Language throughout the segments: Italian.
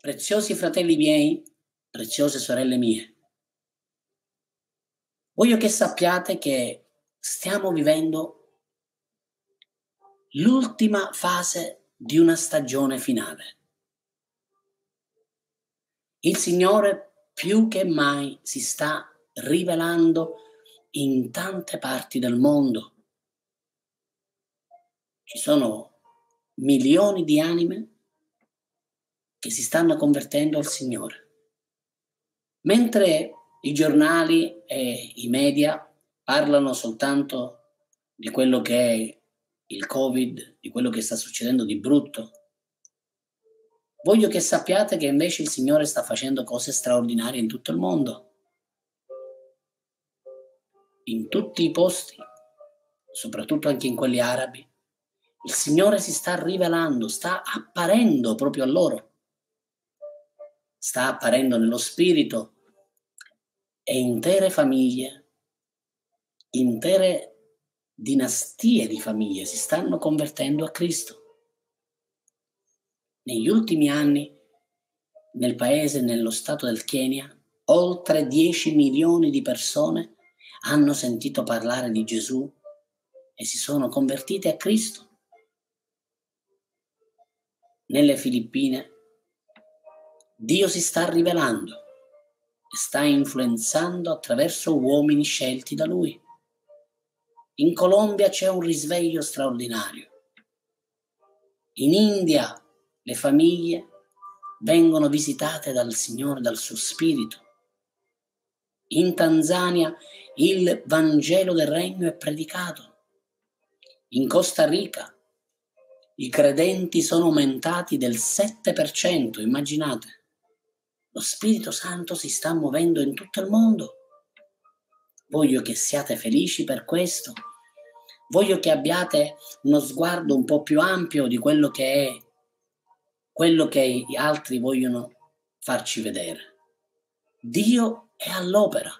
preziosi fratelli miei, preziose sorelle mie, voglio che sappiate che stiamo vivendo l'ultima fase di una stagione finale. Il Signore più che mai si sta rivelando in tante parti del mondo. Ci sono milioni di anime che si stanno convertendo al Signore. Mentre i giornali e i media parlano soltanto di quello che è il Covid, di quello che sta succedendo di brutto, voglio che sappiate che invece il Signore sta facendo cose straordinarie in tutto il mondo. In tutti i posti, soprattutto anche in quelli arabi, il Signore si sta rivelando, sta apparendo proprio a loro sta apparendo nello spirito e intere famiglie, intere dinastie di famiglie si stanno convertendo a Cristo. Negli ultimi anni nel paese, nello stato del Kenya, oltre 10 milioni di persone hanno sentito parlare di Gesù e si sono convertite a Cristo. Nelle Filippine Dio si sta rivelando e sta influenzando attraverso uomini scelti da Lui. In Colombia c'è un risveglio straordinario. In India le famiglie vengono visitate dal Signore, dal suo Spirito. In Tanzania il Vangelo del Regno è predicato. In Costa Rica i credenti sono aumentati del 7%, immaginate. Lo Spirito Santo si sta muovendo in tutto il mondo. Voglio che siate felici per questo. Voglio che abbiate uno sguardo un po' più ampio di quello che è quello che gli altri vogliono farci vedere. Dio è all'opera.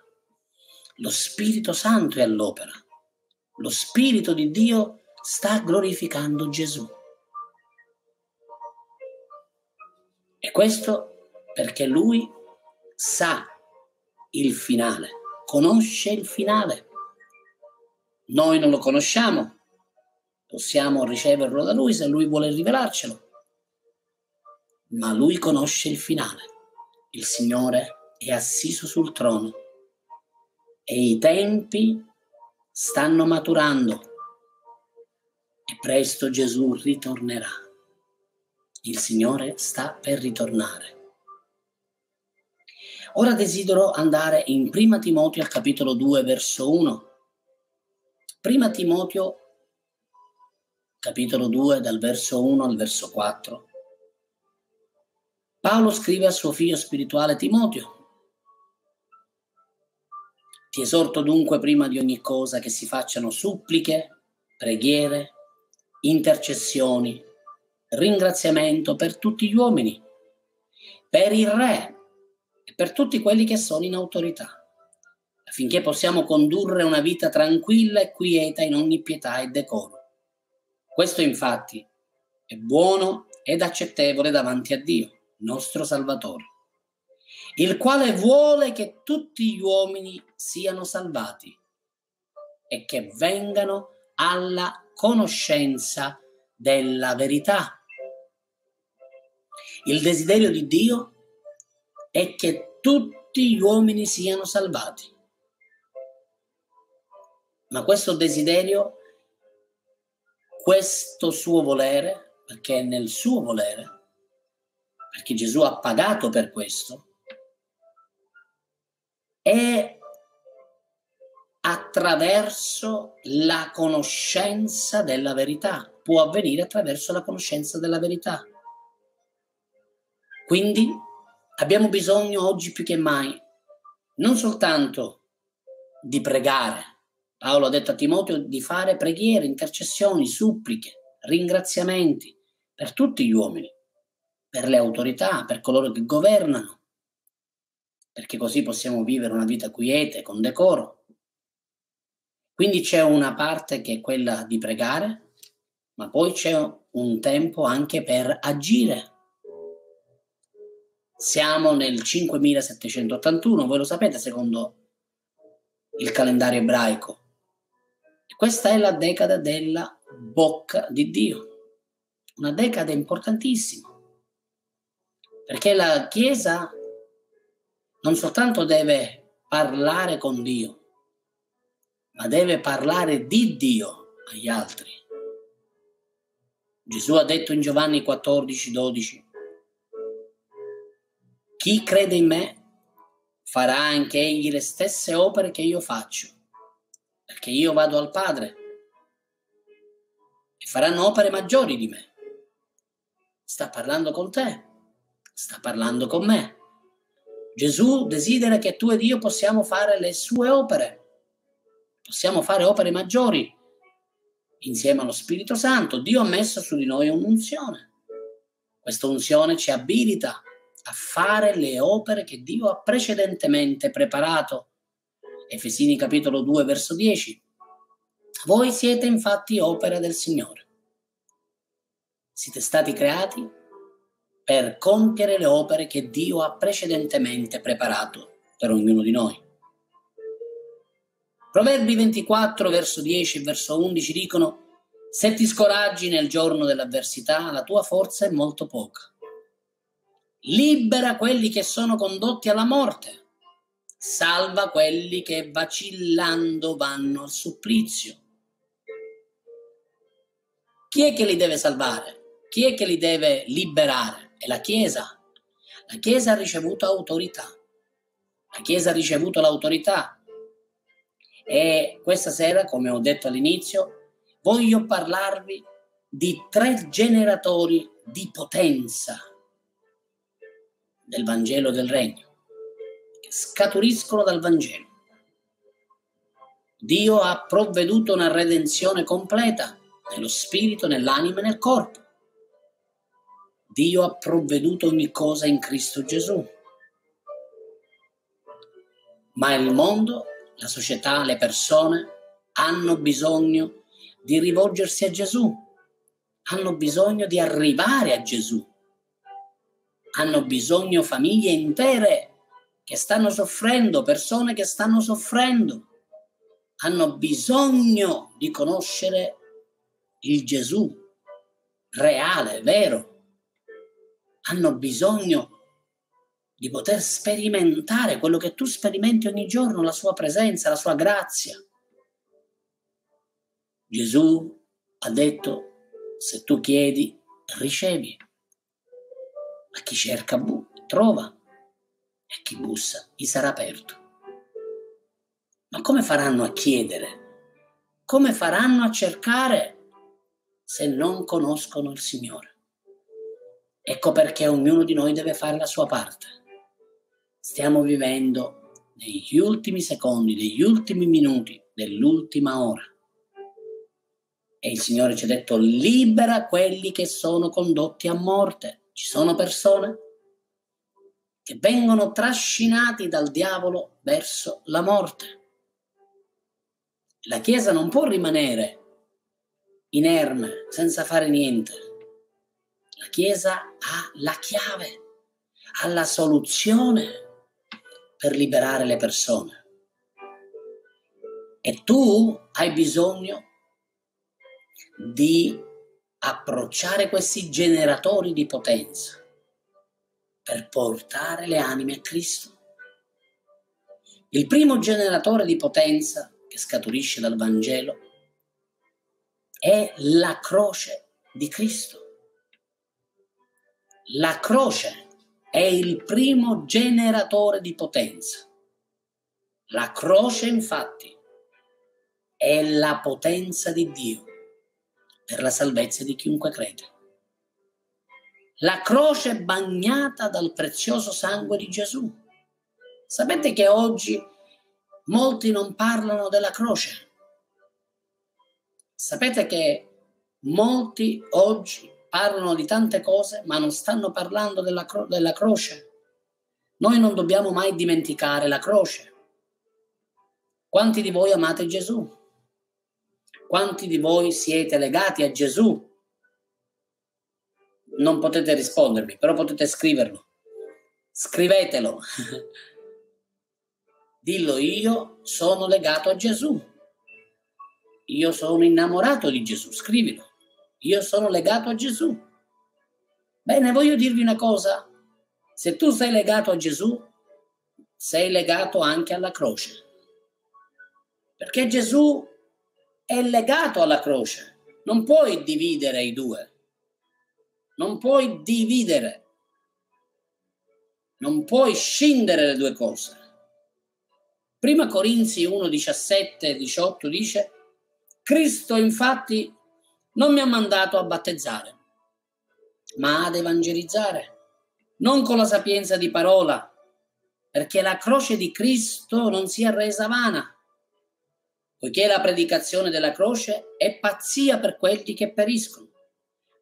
Lo Spirito Santo è all'opera. Lo Spirito di Dio sta glorificando Gesù. E questo perché lui sa il finale, conosce il finale. Noi non lo conosciamo, possiamo riceverlo da lui se lui vuole rivelarcelo, ma lui conosce il finale. Il Signore è assiso sul trono e i tempi stanno maturando e presto Gesù ritornerà. Il Signore sta per ritornare. Ora desidero andare in Prima Timoteo al capitolo 2, verso 1. Prima Timoteo, capitolo 2, dal verso 1 al verso 4. Paolo scrive a suo figlio spirituale Timoteo. Ti esorto dunque prima di ogni cosa che si facciano suppliche, preghiere, intercessioni, ringraziamento per tutti gli uomini, per il Re per tutti quelli che sono in autorità, affinché possiamo condurre una vita tranquilla e quieta in ogni pietà e decoro. Questo infatti è buono ed accettevole davanti a Dio, nostro Salvatore, il quale vuole che tutti gli uomini siano salvati e che vengano alla conoscenza della verità. Il desiderio di Dio è che tutti gli uomini siano salvati. Ma questo desiderio, questo suo volere, perché è nel suo volere, perché Gesù ha pagato per questo, è attraverso la conoscenza della verità, può avvenire attraverso la conoscenza della verità. Quindi abbiamo bisogno oggi più che mai non soltanto di pregare. Paolo ha detto a Timoteo di fare preghiere, intercessioni, suppliche, ringraziamenti per tutti gli uomini, per le autorità, per coloro che governano, perché così possiamo vivere una vita quiete, con decoro. Quindi c'è una parte che è quella di pregare, ma poi c'è un tempo anche per agire Siamo nel 5781, voi lo sapete secondo il calendario ebraico. Questa è la decada della bocca di Dio, una decada importantissima, perché la Chiesa non soltanto deve parlare con Dio, ma deve parlare di Dio agli altri. Gesù ha detto in Giovanni 14, 12, chi crede in me farà anche egli le stesse opere che io faccio, perché io vado al Padre e faranno opere maggiori di me. Sta parlando con te, sta parlando con me. Gesù desidera che tu ed io possiamo fare le sue opere, possiamo fare opere maggiori insieme allo Spirito Santo. Dio ha messo su di noi un'unzione. Questa unzione ci abilita a fare le opere che Dio ha precedentemente preparato. Efesini capitolo 2 verso 10. Voi siete infatti opera del Signore. Siete stati creati per compiere le opere che Dio ha precedentemente preparato per ognuno di noi. Proverbi 24 verso 10 e verso 11 dicono se ti scoraggi nel giorno dell'avversità, la tua forza è molto poca libera quelli che sono condotti alla morte, salva quelli che vacillando vanno al supplizio. Chi è che li deve salvare? Chi è che li deve liberare? È la Chiesa. La Chiesa ha ricevuto autorità. La Chiesa ha ricevuto l'autorità. E questa sera, come ho detto all'inizio, voglio parlarvi di tre generatori di potenza del Vangelo del Regno, che scaturiscono dal Vangelo. Dio ha provveduto una redenzione completa nello spirito, nell'anima e nel corpo. Dio ha provveduto ogni cosa in Cristo Gesù. Ma il mondo, la società, le persone hanno bisogno di rivolgersi a Gesù, hanno bisogno di arrivare a Gesù hanno bisogno famiglie intere che stanno soffrendo, persone che stanno soffrendo, hanno bisogno di conoscere il Gesù reale, vero. Hanno bisogno di poter sperimentare quello che tu sperimenti ogni giorno, la sua presenza, la sua grazia. Gesù ha detto, se tu chiedi, ricevi. A chi cerca bu- trova e chi bussa gli sarà aperto. Ma come faranno a chiedere? Come faranno a cercare se non conoscono il Signore? Ecco perché ognuno di noi deve fare la sua parte. Stiamo vivendo negli ultimi secondi, negli ultimi minuti dell'ultima ora. E il Signore ci ha detto libera quelli che sono condotti a morte ci sono persone che vengono trascinati dal diavolo verso la morte. La Chiesa non può rimanere inerme, senza fare niente. La Chiesa ha la chiave, ha la soluzione per liberare le persone. E tu hai bisogno di approcciare questi generatori di potenza per portare le anime a Cristo. Il primo generatore di potenza che scaturisce dal Vangelo è la croce di Cristo. La croce è il primo generatore di potenza. La croce infatti è la potenza di Dio per la salvezza di chiunque crede. La croce bagnata dal prezioso sangue di Gesù. Sapete che oggi molti non parlano della croce? Sapete che molti oggi parlano di tante cose ma non stanno parlando della, cro- della croce? Noi non dobbiamo mai dimenticare la croce. Quanti di voi amate Gesù? Quanti di voi siete legati a Gesù? Non potete rispondermi, però potete scriverlo. Scrivetelo. Dillo io sono legato a Gesù. Io sono innamorato di Gesù. Scrivilo. Io sono legato a Gesù. Bene, voglio dirvi una cosa. Se tu sei legato a Gesù, sei legato anche alla croce. Perché Gesù è legato alla croce. Non puoi dividere i due. Non puoi dividere. Non puoi scindere le due cose. Prima Corinzi 1, 17, 18 dice, Cristo infatti non mi ha mandato a battezzare, ma ad evangelizzare, non con la sapienza di parola, perché la croce di Cristo non sia resa vana, poiché la predicazione della croce è pazzia per quelli che periscono,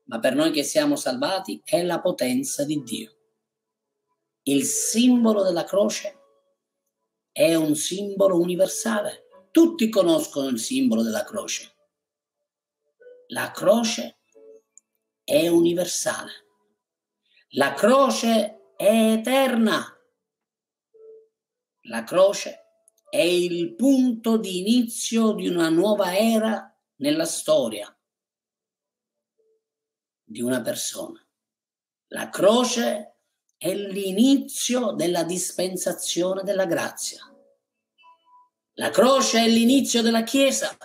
ma per noi che siamo salvati è la potenza di Dio il simbolo della croce è un simbolo universale. Tutti conoscono il simbolo della croce. La croce è universale. La croce è eterna. La croce è il punto di inizio di una nuova era nella storia di una persona. La croce è l'inizio della dispensazione della grazia. La croce è l'inizio della Chiesa.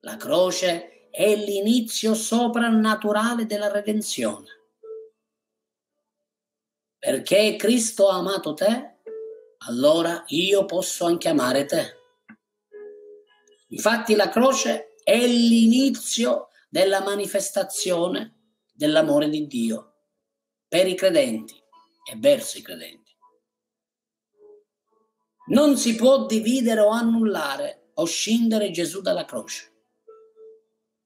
La croce è l'inizio soprannaturale della redenzione. Perché Cristo ha amato te, allora io posso anche amare te. Infatti la croce è l'inizio della manifestazione dell'amore di Dio per i credenti e verso i credenti. Non si può dividere o annullare o scindere Gesù dalla croce.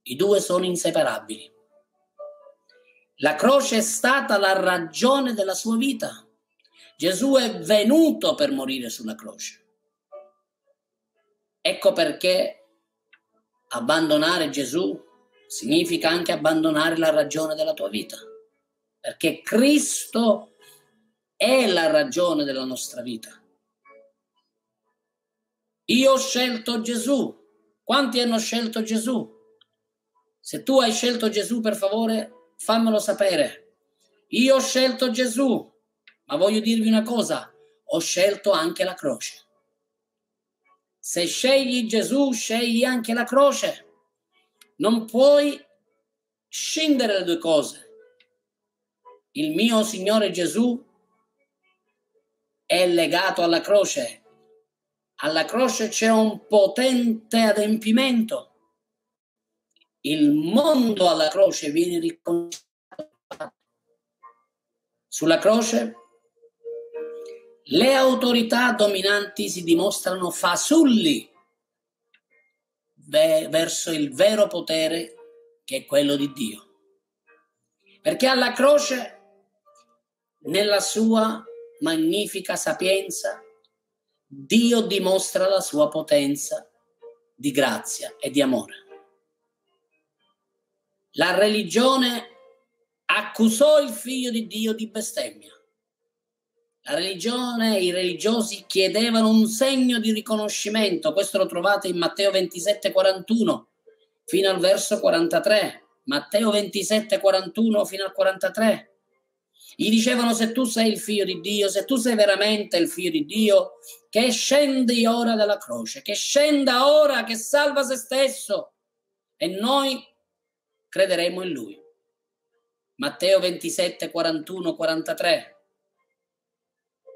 I due sono inseparabili. La croce è stata la ragione della sua vita. Gesù è venuto per morire sulla croce. Ecco perché abbandonare Gesù significa anche abbandonare la ragione della tua vita perché Cristo è la ragione della nostra vita. Io ho scelto Gesù. Quanti hanno scelto Gesù? Se tu hai scelto Gesù, per favore, fammelo sapere. Io ho scelto Gesù, ma voglio dirvi una cosa, ho scelto anche la croce. Se scegli Gesù, scegli anche la croce. Non puoi scindere le due cose il mio Signore Gesù è legato alla croce. Alla croce c'è un potente adempimento. Il mondo alla croce viene riconosciuto. Sulla croce le autorità dominanti si dimostrano fasulli verso il vero potere che è quello di Dio. Perché alla croce nella sua magnifica sapienza, Dio dimostra la sua potenza di grazia e di amore. La religione accusò il figlio di Dio di bestemmia. La religione, i religiosi chiedevano un segno di riconoscimento, questo lo trovate in Matteo 27, 41 fino al verso 43. Matteo 27, 41 fino al 43. Gli dicevano se tu sei il figlio di Dio, se tu sei veramente il figlio di Dio, che scendi ora dalla croce, che scenda ora, che salva se stesso. E noi crederemo in lui. Matteo 27, 41, 43.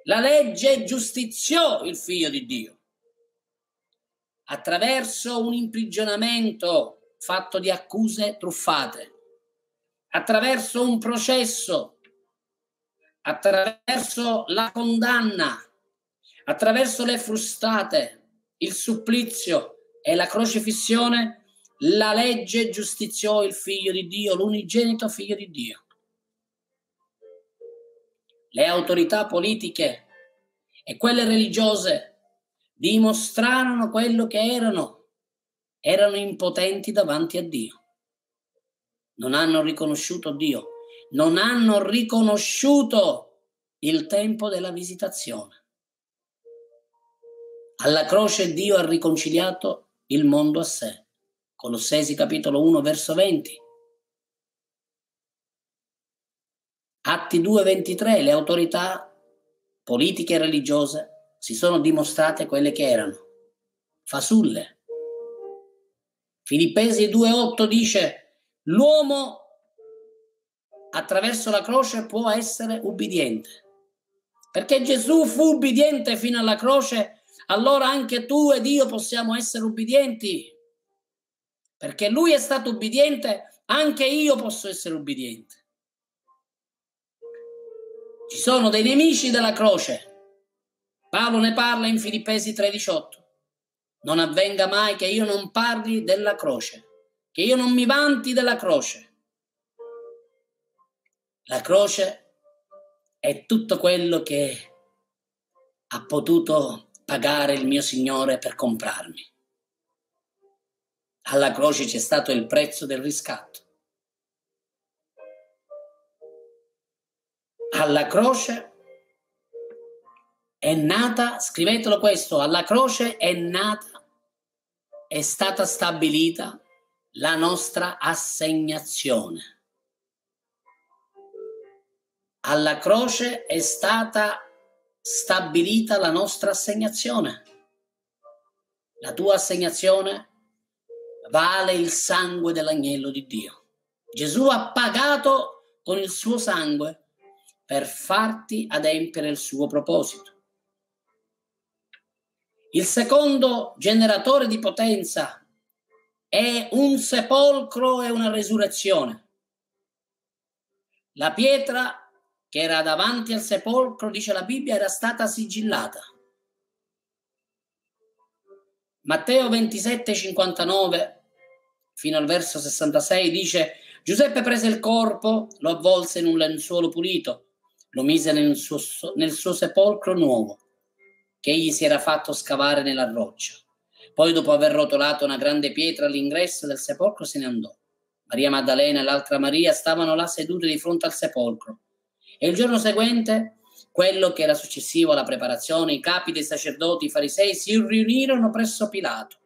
La legge giustiziò il figlio di Dio attraverso un imprigionamento fatto di accuse truffate, attraverso un processo attraverso la condanna, attraverso le frustate, il supplizio e la crocifissione, la legge giustiziò il figlio di Dio, l'unigenito figlio di Dio. Le autorità politiche e quelle religiose dimostrarono quello che erano, erano impotenti davanti a Dio. Non hanno riconosciuto Dio non hanno riconosciuto il tempo della visitazione. Alla croce Dio ha riconciliato il mondo a sé. Colossesi capitolo 1 verso 20. Atti 2:23, le autorità politiche e religiose si sono dimostrate quelle che erano, fasulle. Filippesi 2:8 dice, l'uomo attraverso la croce può essere ubbidiente. Perché Gesù fu ubbidiente fino alla croce, allora anche tu ed io possiamo essere ubbidienti. Perché lui è stato ubbidiente, anche io posso essere ubbidiente. Ci sono dei nemici della croce. Paolo ne parla in Filippesi 3:18. Non avvenga mai che io non parli della croce, che io non mi vanti della croce. La croce è tutto quello che ha potuto pagare il mio Signore per comprarmi. Alla croce c'è stato il prezzo del riscatto. Alla croce è nata, scrivetelo questo, alla croce è nata, è stata stabilita la nostra assegnazione. Alla croce è stata stabilita la nostra assegnazione. La tua assegnazione vale il sangue dell'agnello di Dio. Gesù ha pagato con il suo sangue per farti adempiere il suo proposito. Il secondo generatore di potenza è un sepolcro e una resurrezione. La pietra che era davanti al sepolcro, dice la Bibbia, era stata sigillata. Matteo 27, 59 fino al verso 66 dice Giuseppe prese il corpo, lo avvolse in un lenzuolo pulito lo mise nel suo, nel suo sepolcro nuovo, che egli si era fatto scavare nella roccia. Poi, dopo aver rotolato una grande pietra all'ingresso del sepolcro, se ne andò. Maria Maddalena e l'altra Maria stavano là sedute di fronte al sepolcro. E il giorno seguente, quello che era successivo alla preparazione, i capi dei sacerdoti, i farisei, si riunirono presso Pilato,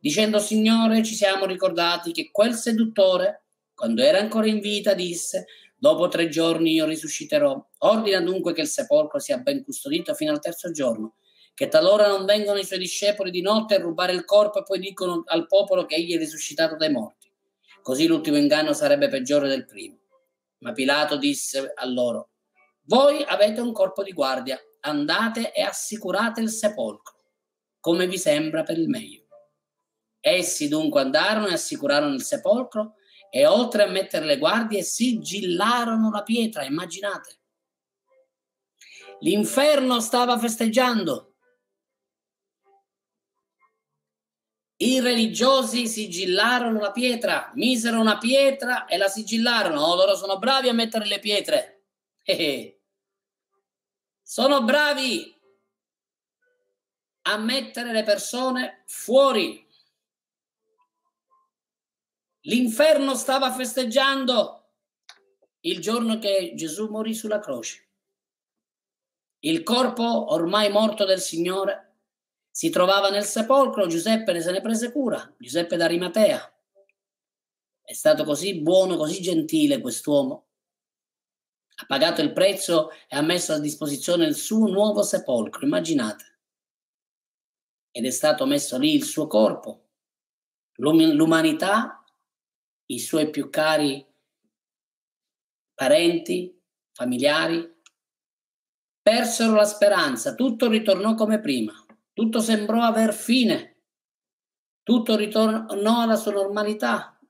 dicendo, Signore, ci siamo ricordati che quel seduttore, quando era ancora in vita, disse, Dopo tre giorni io risusciterò. Ordina dunque che il sepolcro sia ben custodito fino al terzo giorno, che talora non vengano i suoi discepoli di notte a rubare il corpo e poi dicono al popolo che egli è risuscitato dai morti. Così l'ultimo inganno sarebbe peggiore del primo. Ma Pilato disse a loro, voi avete un corpo di guardia, andate e assicurate il sepolcro, come vi sembra per il meglio. Essi dunque andarono e assicurarono il sepolcro e oltre a mettere le guardie sigillarono la pietra, immaginate. L'inferno stava festeggiando. I religiosi sigillarono la pietra, misero una pietra e la sigillarono. Oh, loro sono bravi a mettere le pietre. sono bravi a mettere le persone fuori L'inferno stava festeggiando il giorno che Gesù morì sulla croce. Il corpo ormai morto del Signore si trovava nel sepolcro, Giuseppe ne se ne prese cura, Giuseppe d'Arimatea. È stato così buono, così gentile quest'uomo. Ha pagato il prezzo e ha messo a disposizione il suo nuovo sepolcro, immaginate. Ed è stato messo lì il suo corpo. L'umanità i suoi più cari parenti, familiari, persero la speranza, tutto ritornò come prima, tutto sembrò aver fine, tutto ritornò alla sua normalità.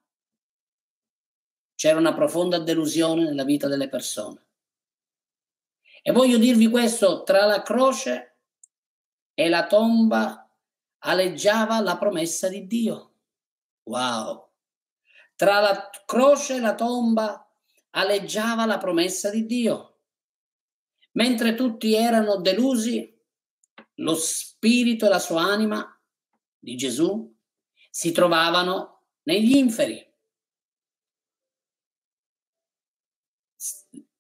C'era una profonda delusione nella vita delle persone. E voglio dirvi questo, tra la croce e la tomba aleggiava la promessa di Dio. Wow! Tra la croce e la tomba aleggiava la promessa di Dio. Mentre tutti erano delusi, lo spirito e la sua anima di Gesù si trovavano negli inferi.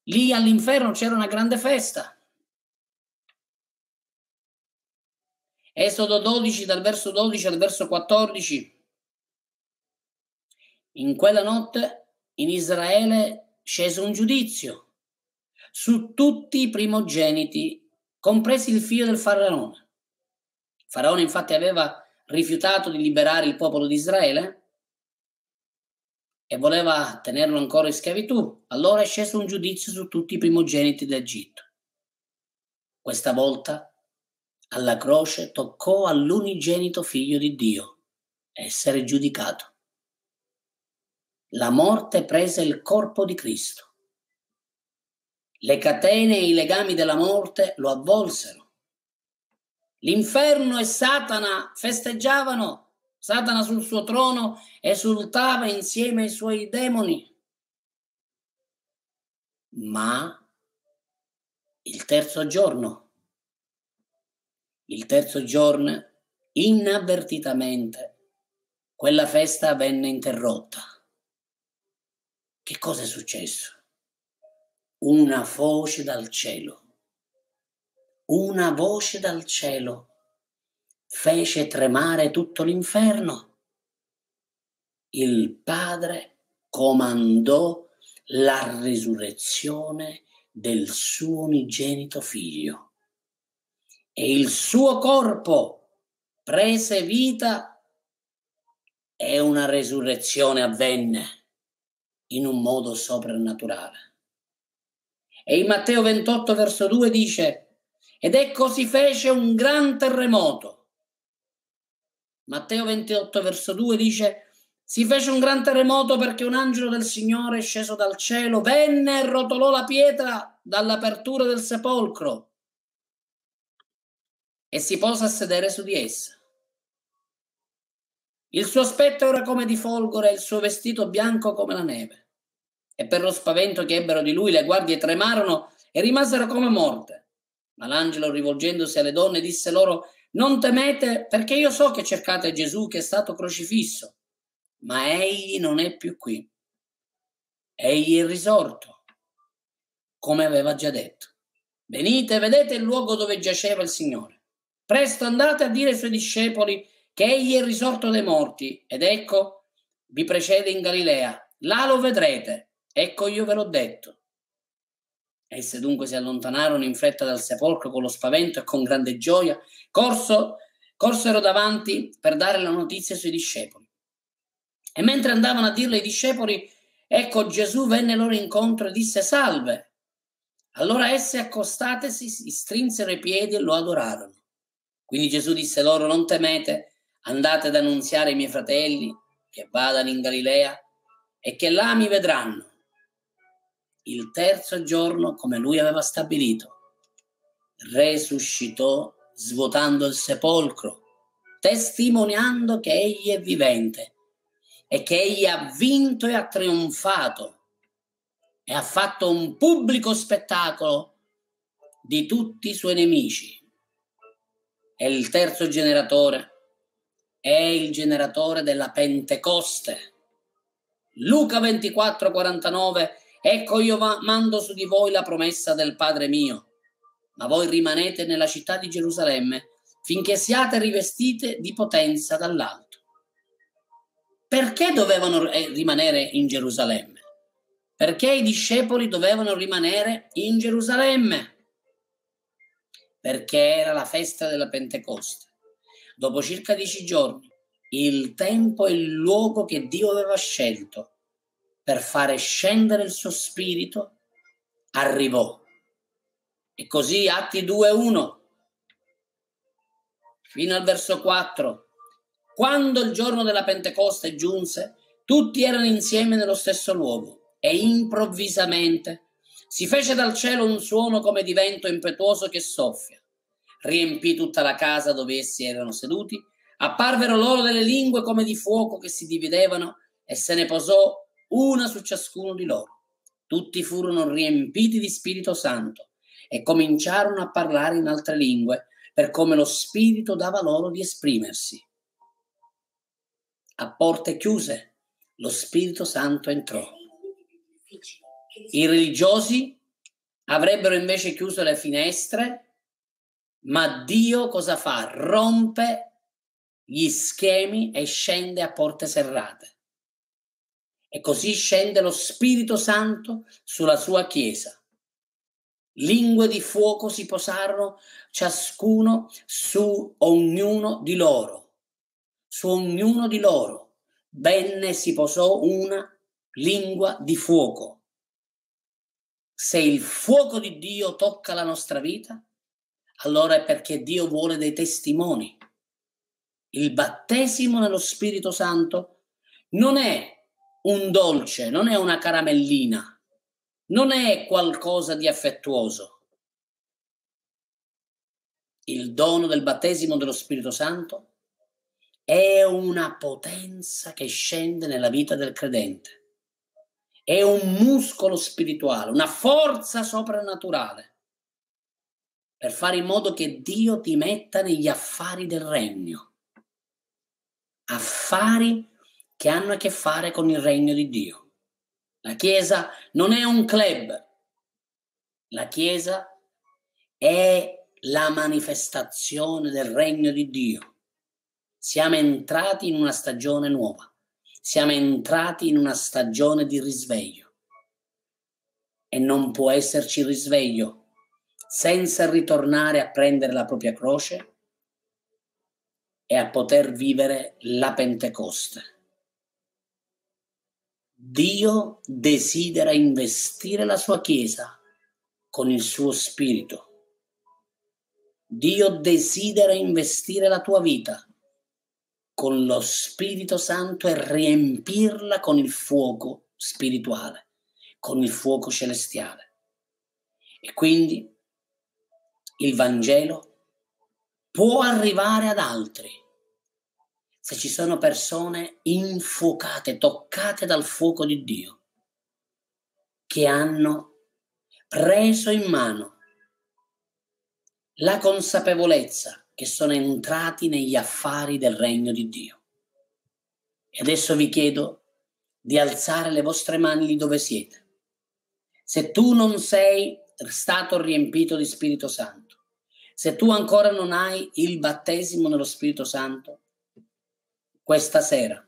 lì all'inferno c'era una grande festa. Esodo 12 dal verso 12 al verso 14. In quella notte in Israele scese un giudizio su tutti i primogeniti, compresi il figlio del faraone. Il faraone infatti aveva rifiutato di liberare il popolo di Israele e voleva tenerlo ancora in schiavitù. Allora è sceso un giudizio su tutti i primogeniti d'Egitto. Questa volta alla croce toccò all'unigenito figlio di Dio essere giudicato. La morte prese il corpo di Cristo. Le catene e i legami della morte lo avvolsero. L'inferno e Satana festeggiavano. Satana sul suo trono esultava insieme ai suoi demoni. Ma il terzo giorno il terzo giorno, inavvertitamente, quella festa venne interrotta. Che cosa è successo? Una voce dal cielo, una voce dal cielo fece tremare tutto l'inferno. Il Padre comandò la risurrezione del suo unigenito figlio e il suo corpo prese vita e una resurrezione avvenne in un modo soprannaturale. E in Matteo 28 verso 2 dice, ed ecco si fece un gran terremoto. Matteo 28 verso 2 dice, si fece un gran terremoto perché un angelo del Signore sceso dal cielo venne e rotolò la pietra dall'apertura del sepolcro e si posa a sedere su di essa. Il suo aspetto era come di folgore e il suo vestito bianco come la neve. E per lo spavento che ebbero di lui le guardie tremarono e rimasero come morte. Ma l'angelo, rivolgendosi alle donne, disse loro, non temete perché io so che cercate Gesù che è stato crocifisso, ma egli non è più qui. Egli è risorto, come aveva già detto. Venite, vedete il luogo dove giaceva il Signore. Presto andate a dire ai suoi discepoli che egli è risorto dai morti ed ecco vi precede in Galilea. Là lo vedrete. Ecco io ve l'ho detto. Esse dunque si allontanarono in fretta dal sepolcro con lo spavento e con grande gioia, corso, corsero davanti per dare la notizia ai suoi discepoli. E mentre andavano a dirle ai discepoli, ecco Gesù venne loro incontro e disse salve. Allora esse accostatesi, si strinsero i piedi e lo adorarono. Quindi Gesù disse loro, non temete, andate ad annunziare ai miei fratelli che vadano in Galilea e che là mi vedranno. Il terzo giorno, come lui aveva stabilito, resuscitò svuotando il sepolcro, testimoniando che egli è vivente e che egli ha vinto e ha trionfato e ha fatto un pubblico spettacolo di tutti i suoi nemici è il terzo generatore, è il generatore della Pentecoste. Luca 24, 49, ecco io mando su di voi la promessa del Padre mio, ma voi rimanete nella città di Gerusalemme finché siate rivestite di potenza dall'alto. Perché dovevano eh, rimanere in Gerusalemme? Perché i discepoli dovevano rimanere in Gerusalemme? perché era la festa della Pentecoste. Dopo circa dieci giorni, il tempo e il luogo che Dio aveva scelto per fare scendere il suo spirito arrivò. E così Atti 2.1 fino al verso 4. Quando il giorno della Pentecoste giunse, tutti erano insieme nello stesso luogo e improvvisamente si fece dal cielo un suono come di vento impetuoso che soffia. Riempì tutta la casa dove essi erano seduti. Apparvero loro delle lingue come di fuoco che si dividevano e se ne posò una su ciascuno di loro. Tutti furono riempiti di Spirito Santo e cominciarono a parlare in altre lingue per come lo Spirito dava loro di esprimersi. A porte chiuse lo Spirito Santo entrò i religiosi avrebbero invece chiuso le finestre, ma Dio cosa fa? Rompe gli schemi e scende a porte serrate. E così scende lo Spirito Santo sulla sua Chiesa. Lingue di fuoco si posarono ciascuno su ognuno di loro. Su ognuno di loro venne si posò una lingua di fuoco. Se il fuoco di Dio tocca la nostra vita, allora è perché Dio vuole dei testimoni. Il battesimo nello Spirito Santo non è un dolce, non è una caramellina, non è qualcosa di affettuoso. Il dono del battesimo dello Spirito Santo è una potenza che scende nella vita del credente. È un muscolo spirituale, una forza soprannaturale per fare in modo che Dio ti metta negli affari del regno. Affari che hanno a che fare con il regno di Dio. La Chiesa non è un club, la Chiesa è la manifestazione del regno di Dio. Siamo entrati in una stagione nuova, siamo entrati in una stagione di risveglio e non può esserci risveglio senza ritornare a prendere la propria croce e a poter vivere la Pentecoste. Dio desidera investire la sua Chiesa con il suo spirito. Dio desidera investire la tua vita con lo Spirito Santo e riempirla con il fuoco spirituale, con il fuoco celestiale. E quindi il Vangelo può arrivare ad altri se ci sono persone infuocate, toccate dal fuoco di Dio, che hanno preso in mano la consapevolezza che sono entrati negli affari del regno di Dio. E adesso vi chiedo di alzare le vostre mani lì dove siete. Se tu non sei stato riempito di Spirito Santo, se tu ancora non hai il battesimo nello Spirito Santo, questa sera,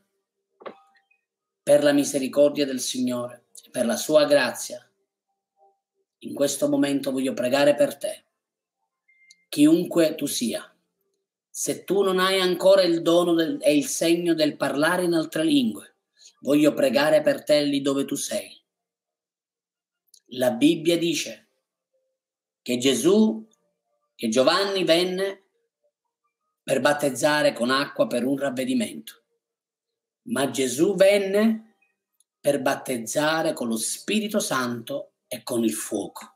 per la misericordia del Signore, per la sua grazia, in questo momento voglio pregare per te, chiunque tu sia. Se tu non hai ancora il dono del, e il segno del parlare in altre lingue, voglio pregare per te lì dove tu sei. La Bibbia dice che Gesù, che Giovanni venne per battezzare con acqua per un ravvedimento. Ma Gesù venne per battezzare con lo Spirito Santo e con il fuoco.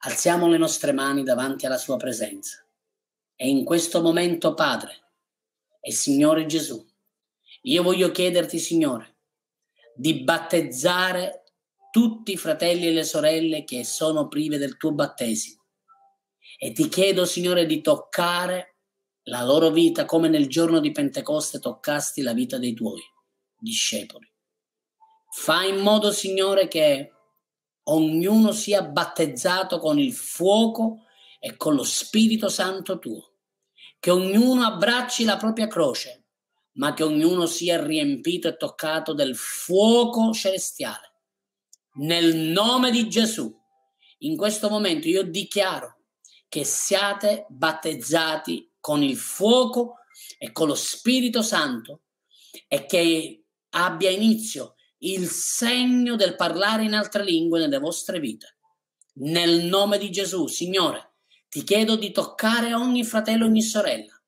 Alziamo le nostre mani davanti alla sua presenza. E in questo momento, Padre e Signore Gesù, io voglio chiederti, Signore, di battezzare tutti i fratelli e le sorelle che sono prive del tuo battesimo. E ti chiedo, Signore, di toccare la loro vita come nel giorno di Pentecoste toccasti la vita dei tuoi discepoli. Fai in modo, Signore, che ognuno sia battezzato con il fuoco e con lo Spirito Santo tuo, che ognuno abbracci la propria croce, ma che ognuno sia riempito e toccato del fuoco celestiale. Nel nome di Gesù, in questo momento io dichiaro che siate battezzati con il fuoco e con lo Spirito Santo e che abbia inizio il segno del parlare in altre lingue nelle vostre vite. Nel nome di Gesù, Signore, ti chiedo di toccare ogni fratello e ogni sorella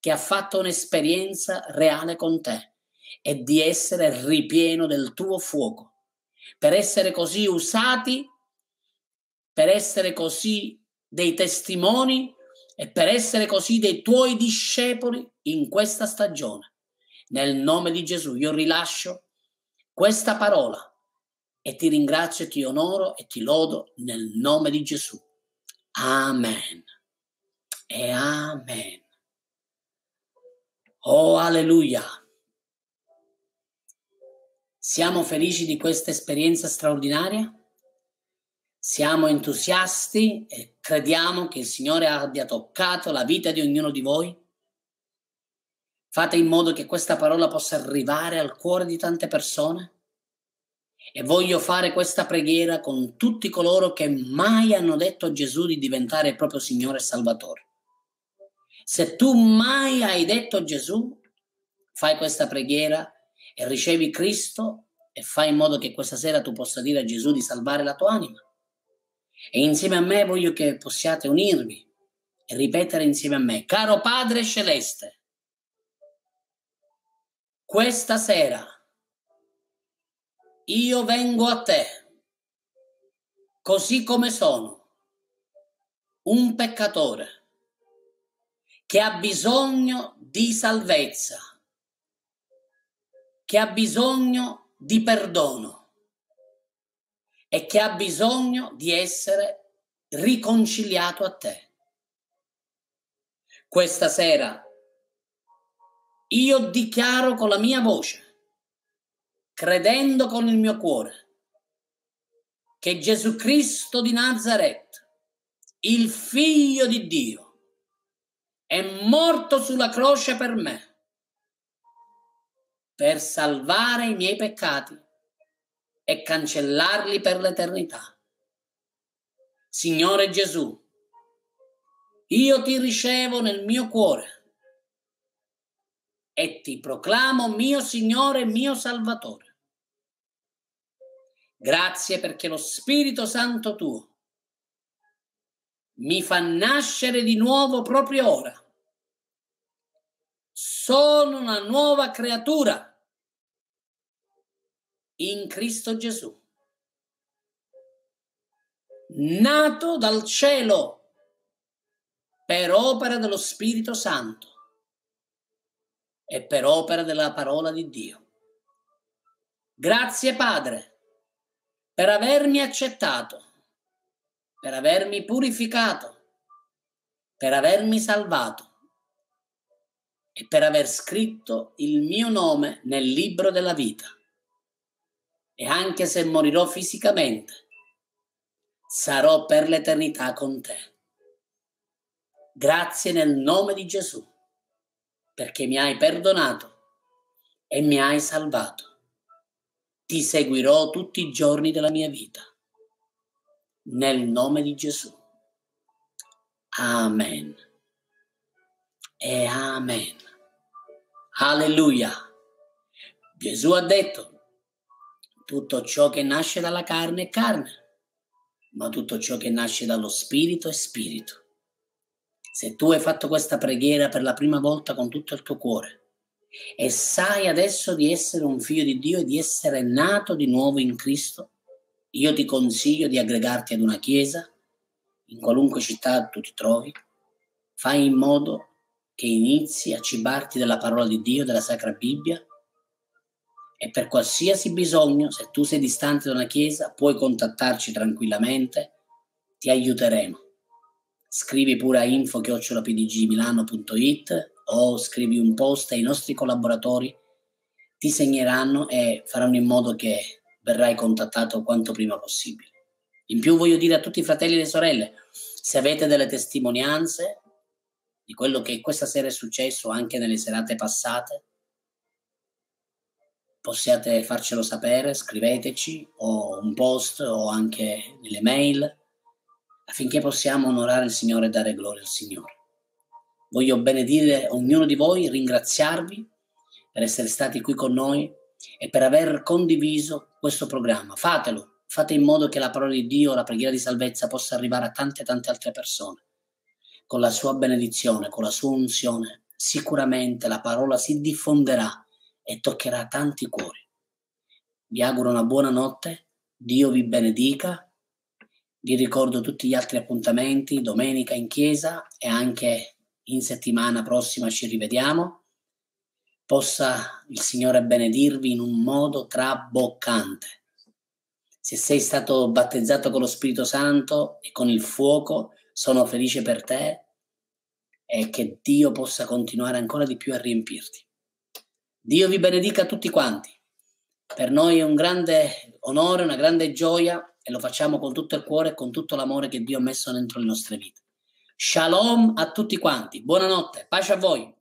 che ha fatto un'esperienza reale con te e di essere ripieno del tuo fuoco, per essere così usati, per essere così dei testimoni e per essere così dei tuoi discepoli in questa stagione. Nel nome di Gesù io rilascio questa parola e ti ringrazio, ti onoro e ti lodo nel nome di Gesù. Amen. E amen. Oh alleluia. Siamo felici di questa esperienza straordinaria? Siamo entusiasti e crediamo che il Signore abbia toccato la vita di ognuno di voi. Fate in modo che questa parola possa arrivare al cuore di tante persone. E voglio fare questa preghiera con tutti coloro che mai hanno detto a Gesù di diventare il proprio Signore e Salvatore. Se tu mai hai detto a Gesù, fai questa preghiera e ricevi Cristo e fai in modo che questa sera tu possa dire a Gesù di salvare la tua anima. E insieme a me voglio che possiate unirvi e ripetere insieme a me, caro Padre Celeste, questa sera io vengo a te così come sono, un peccatore che ha bisogno di salvezza, che ha bisogno di perdono e che ha bisogno di essere riconciliato a te. Questa sera io dichiaro con la mia voce credendo con il mio cuore che Gesù Cristo di Nazareth, il figlio di Dio, è morto sulla croce per me, per salvare i miei peccati e cancellarli per l'eternità. Signore Gesù, io ti ricevo nel mio cuore e ti proclamo mio Signore e mio Salvatore. Grazie perché lo Spirito Santo tuo mi fa nascere di nuovo proprio ora. Sono una nuova creatura in Cristo Gesù, nato dal cielo per opera dello Spirito Santo e per opera della parola di Dio. Grazie Padre per avermi accettato, per avermi purificato, per avermi salvato e per aver scritto il mio nome nel libro della vita. E anche se morirò fisicamente, sarò per l'eternità con te. Grazie nel nome di Gesù perché mi hai perdonato e mi hai salvato. Ti seguirò tutti i giorni della mia vita. Nel nome di Gesù. Amen. E amen. Alleluia. Gesù ha detto, tutto ciò che nasce dalla carne è carne, ma tutto ciò che nasce dallo spirito è spirito. Se tu hai fatto questa preghiera per la prima volta con tutto il tuo cuore e sai adesso di essere un figlio di Dio e di essere nato di nuovo in Cristo, io ti consiglio di aggregarti ad una chiesa, in qualunque città tu ti trovi, fai in modo che inizi a cibarti della parola di Dio, della Sacra Bibbia, e per qualsiasi bisogno, se tu sei distante da una chiesa, puoi contattarci tranquillamente, ti aiuteremo. Scrivi pure a info-pdgmilano.it o scrivi un post e i nostri collaboratori. Ti segneranno e faranno in modo che verrai contattato quanto prima possibile. In più voglio dire a tutti i fratelli e le sorelle, se avete delle testimonianze di quello che questa sera è successo anche nelle serate passate, possiate farcelo sapere, scriveteci o un post o anche nelle mail affinché possiamo onorare il Signore e dare gloria al Signore. Voglio benedire ognuno di voi, ringraziarvi per essere stati qui con noi e per aver condiviso questo programma. Fatelo, fate in modo che la parola di Dio, la preghiera di salvezza possa arrivare a tante tante altre persone. Con la sua benedizione, con la sua unzione, sicuramente la parola si diffonderà e toccherà tanti cuori. Vi auguro una buona notte, Dio vi benedica vi ricordo tutti gli altri appuntamenti, domenica in chiesa e anche in settimana prossima ci rivediamo. Possa il Signore benedirvi in un modo traboccante. Se sei stato battezzato con lo Spirito Santo e con il fuoco, sono felice per te e che Dio possa continuare ancora di più a riempirti. Dio vi benedica tutti quanti. Per noi è un grande onore, una grande gioia e lo facciamo con tutto il cuore e con tutto l'amore che Dio ha messo dentro le nostre vite. Shalom a tutti quanti, buonanotte, pace a voi.